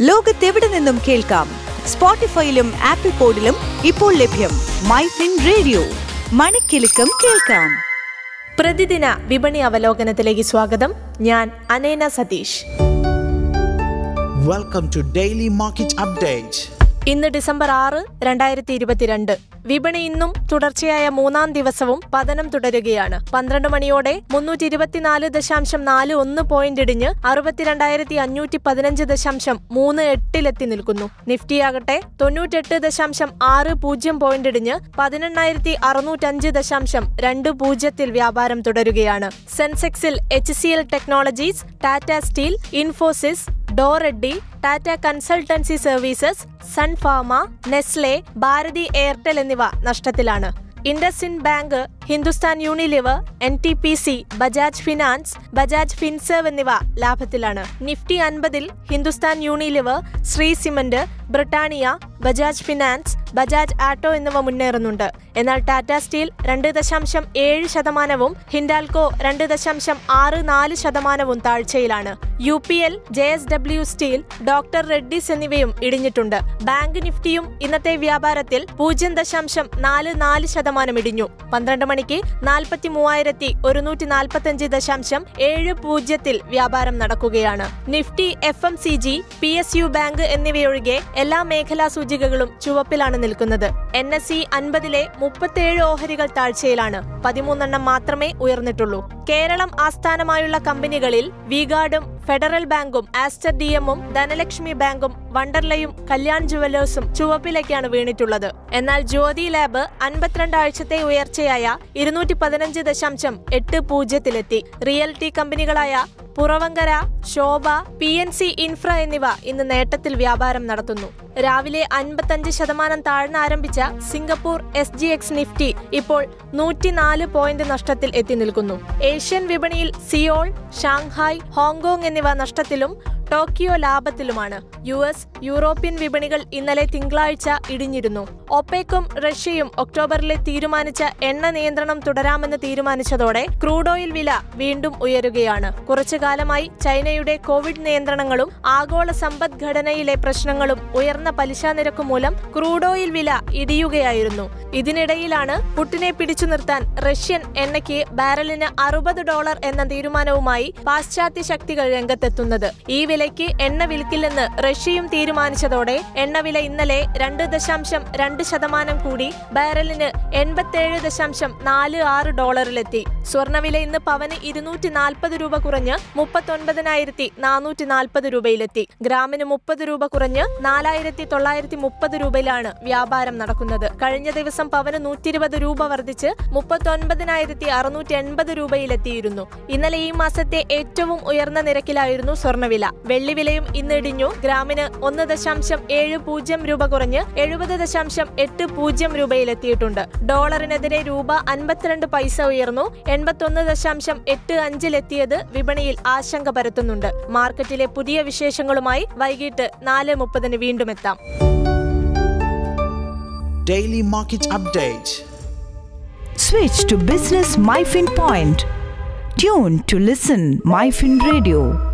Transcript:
ലോകത്തെവിടെ നിന്നും കേൾക്കാം? സ്പോട്ടിഫൈയിലും ആപ്പിൾ പോഡിലും ഇപ്പോൾ ലഭ്യം മൈ ഫിൻ റേഡിയോ. മണിക്കെലക്കം കേൾക്കാം. പ്രതിദിന വിപണി അവലോകനത്തിലേക്ക് സ്വാഗതം. ഞാൻ Anena Satheesh. Welcome to daily market update ഇന്ന് ഡിസംബർ ആറ് രണ്ടായിരത്തി ഇരുപത്തിരണ്ട്. വിപണി ഇന്നും തുടർച്ചയായ മൂന്നാം ദിവസവും പതനം തുടരുകയാണ്. പന്ത്രണ്ട് മണിയോടെ മുന്നൂറ്റി ഇരുപത്തിനാല് ദശാംശം നാല് ഒന്ന് പോയിന്റ് ഇടിഞ്ഞ് അറുപത്തിരണ്ടായിരത്തി അഞ്ഞൂറ്റി പതിനഞ്ച് ദശാംശം മൂന്ന് എട്ടിലെത്തി നിൽക്കുന്നു. നിഫ്റ്റിയാകട്ടെ തൊണ്ണൂറ്റെട്ട് ദശാംശം ആറ് പൂജ്യം പോയിന്റ് ഇടിഞ്ഞ് പതിനെണ്ണായിരത്തി അറുന്നൂറ്റഞ്ച് ദശാംശം രണ്ട് പൂജ്യത്തിൽ വ്യാപാരം തുടരുകയാണ്. സെൻസെക്സിൽ H C L technologies Tata steel Infosys ഡോറെഡ്ഡി Tata consultancy services sun pharma Nestle Bharti Airtel എന്നിവ നഷ്ടത്തിലാണ്. IndusInd bank Hindustan Unilever N T P C Bajaj finance Bajaj Finserv എന്നിവ ലാഭത്തിലാണ്. നിഫ്റ്റി അൻപതിൽ Hindustan Unilever Shree cement Britannia Bajaj finance Bajaj auto എന്നിവ മുന്നേറുന്നുണ്ട്. എന്നാൽ Tata steel രണ്ട് ദശാംശം ഏഴ് ശതമാനവും ഹിൻഡാൽകോ രണ്ട് ദശാംശം ആറ് നാല് ശതമാനവും താഴ്ചയിലാണ്. U P L J S W steel doctor Reddy's എന്നിവയും ഇടിഞ്ഞിട്ടുണ്ട്. ബാങ്ക് നിഫ്റ്റിയും ഇന്നത്തെ വ്യാപാരത്തിൽ പൂജ്യം ദശാംശം നാല് നാല് ശതമാനം ഇടിഞ്ഞു. പന്ത്രണ്ട് മണിക്ക് നാൽപ്പത്തി മൂവായിരത്തി ഒരുന്നൂറ്റി നാൽപ്പത്തഞ്ച് ദശാംശം ഏഴ് പൂജ്യത്തിൽ വ്യാപാരം നടക്കുകയാണ്. Nifty F M C G P S U bank എന്നിവയൊഴികെ എല്ലാ മേഖലാ സൂചികകളും ചുവപ്പിലാണ് നിൽക്കുന്നത്. എൻ എസ് സി അൻപതിലെ മുപ്പത്തിയേഴ് ഓഹരികൾ താഴ്ചയിലാണ്. പതിമൂന്നെണ്ണം മാത്രമേ ഉയർന്നിട്ടുള്ളൂ. കേരളം ആസ്ഥാനമായുള്ള കമ്പനികളിൽ വിഗാർഡും ഫെഡറൽ ബാങ്കും ആസ്റ്റർ ഡി എമ്മും ധനലക്ഷ്മി ബാങ്കും വണ്ടർലയും കല്യാൺ ജുവലേഴ്സും ചുവപ്പിലേക്കാണ് വീണിട്ടുള്ളത്. എന്നാൽ ജ്യോതി ലാബ് അൻപത്തിരണ്ട് ആഴ്ചത്തെ ഉയർച്ചയായ ഇരുന്നൂറ്റി പതിനഞ്ച് ദശാംശം എട്ട് പൂജ്യത്തിലെത്തി. Realty കമ്പനികളായ Puravankara Sobha P N C infra എന്നിവ ഇന്ന് നേട്ടത്തിൽ വ്യാപാരം നടത്തുന്നു. രാവിലെ അൻപത്തഞ്ച് ശതമാനം താഴ്ന്ന് ആരംഭിച്ച Singapore S G X Nifty ഇപ്പോൾ നൂറ്റിനാല് പോയിന്റ് നഷ്ടത്തിൽ എത്തി നിൽക്കുന്നു. ഏഷ്യൻ വിപണിയിൽ സിയോൾ ഷാങ്ഹായ് ഹോങ്കോങ് എന്നിവ നഷ്ടത്തിലും ടോക്കിയോ ലാഭത്തിലുമാണ്. യു എസ് യൂറോപ്യൻ വിപണികൾ ഇന്നലെ തിങ്കളാഴ്ച ഇടിഞ്ഞിരുന്നു. ഒപെക്കും റഷ്യയും ഒക്ടോബറിലെ തീരുമാനിച്ച എണ്ണ നിയന്ത്രണം തുടരാമെന്ന് തീരുമാനിച്ചതോടെ ക്രൂഡ് ഓയിൽ വില വീണ്ടും ഉയരുകയാണ്. കുറച്ചു കാലമായി ചൈനയുടെ കോവിഡ് നിയന്ത്രണങ്ങളും ആഗോള സമ്പദ്ഘടനയിലെ പ്രശ്നങ്ങളും ഉയർന്ന പലിശ നിരക്ക് മൂലം ക്രൂഡ് ഓയിൽ വില ഇടിയുകയായിരുന്നു. ഇതിനിടയിലാണ് പുട്ടിനെ പിടിച്ചു നിർത്താൻ റഷ്യൻ എണ്ണയ്ക്ക് ബാരലിന് അറുപത് ഡോളർ എന്ന തീരുമാനവുമായി പാശ്ചാത്യ ശക്തികൾ രംഗത്തെത്തുന്നത്. ഈ വിലയ്ക്ക് എണ്ണ വിൽക്കില്ലെന്ന് റഷ്യയും തീരുമാനിച്ചതോടെ എണ്ണവില ഇന്നലെ രണ്ട് ദശാംശം രണ്ട് ശതമാനം കൂടി ബാരലിന് എൺപത്തേഴ് ദശാംശം നാല് ആറ് ഡോളറിലെത്തി. സ്വർണവില ഇന്ന് പവന് ഇരുന്നൂറ്റി നാൽപ്പത് രൂപ കുറഞ്ഞ് മുപ്പത്തൊൻപതിനായിരത്തി നാനൂറ്റി നാൽപ്പത് രൂപയിലെത്തി. ഗ്രാമിന് മുപ്പത് രൂപ കുറഞ്ഞ് നാലായിരത്തി തൊള്ളായിരത്തി മുപ്പത് രൂപയിലാണ് വ്യാപാരം നടക്കുന്നത്. കഴിഞ്ഞ ദിവസം പവന് നൂറ്റി ഇരുപത് രൂപ വർദ്ധിച്ച് മുപ്പത്തൊൻപതിനായിരത്തി അറുന്നൂറ്റി എൺപത് രൂപയിലെത്തിയിരുന്നു. ഇന്നലെ ഈ മാസത്തെ ഏറ്റവും ഉയർന്ന നിരക്കിലായിരുന്നു സ്വർണവില വെള്ളിവിലയും ഇന്നിടിഞ്ഞു. ഗ്രാമിന് ഒന്ന് ദശാംശം ഏഴ് പൂജ്യം രൂപ കുറഞ്ഞ് എഴുപത് ദശാംശം എട്ട് പൂജ്യം രൂപയിലെത്തിയിട്ടുണ്ട്. ഡോളറിനെതിരെ രൂപ അൻപത്തിരണ്ട് പൈസ ഉയർന്നു. എൺപത്തൊന്ന് ദശാംശം എട്ട് അഞ്ചിലെത്തിയത് വിപണിയിൽ ആശങ്ക പരത്തുന്നുണ്ട്. മാർക്കറ്റിലെ പുതിയ വിശേഷങ്ങളുമായി വൈകിട്ട് നാല് മുപ്പതിന് വീണ്ടും എത്താം. Daily market update Switch to Business MyFin Point. Tune to listen MyFin Radio.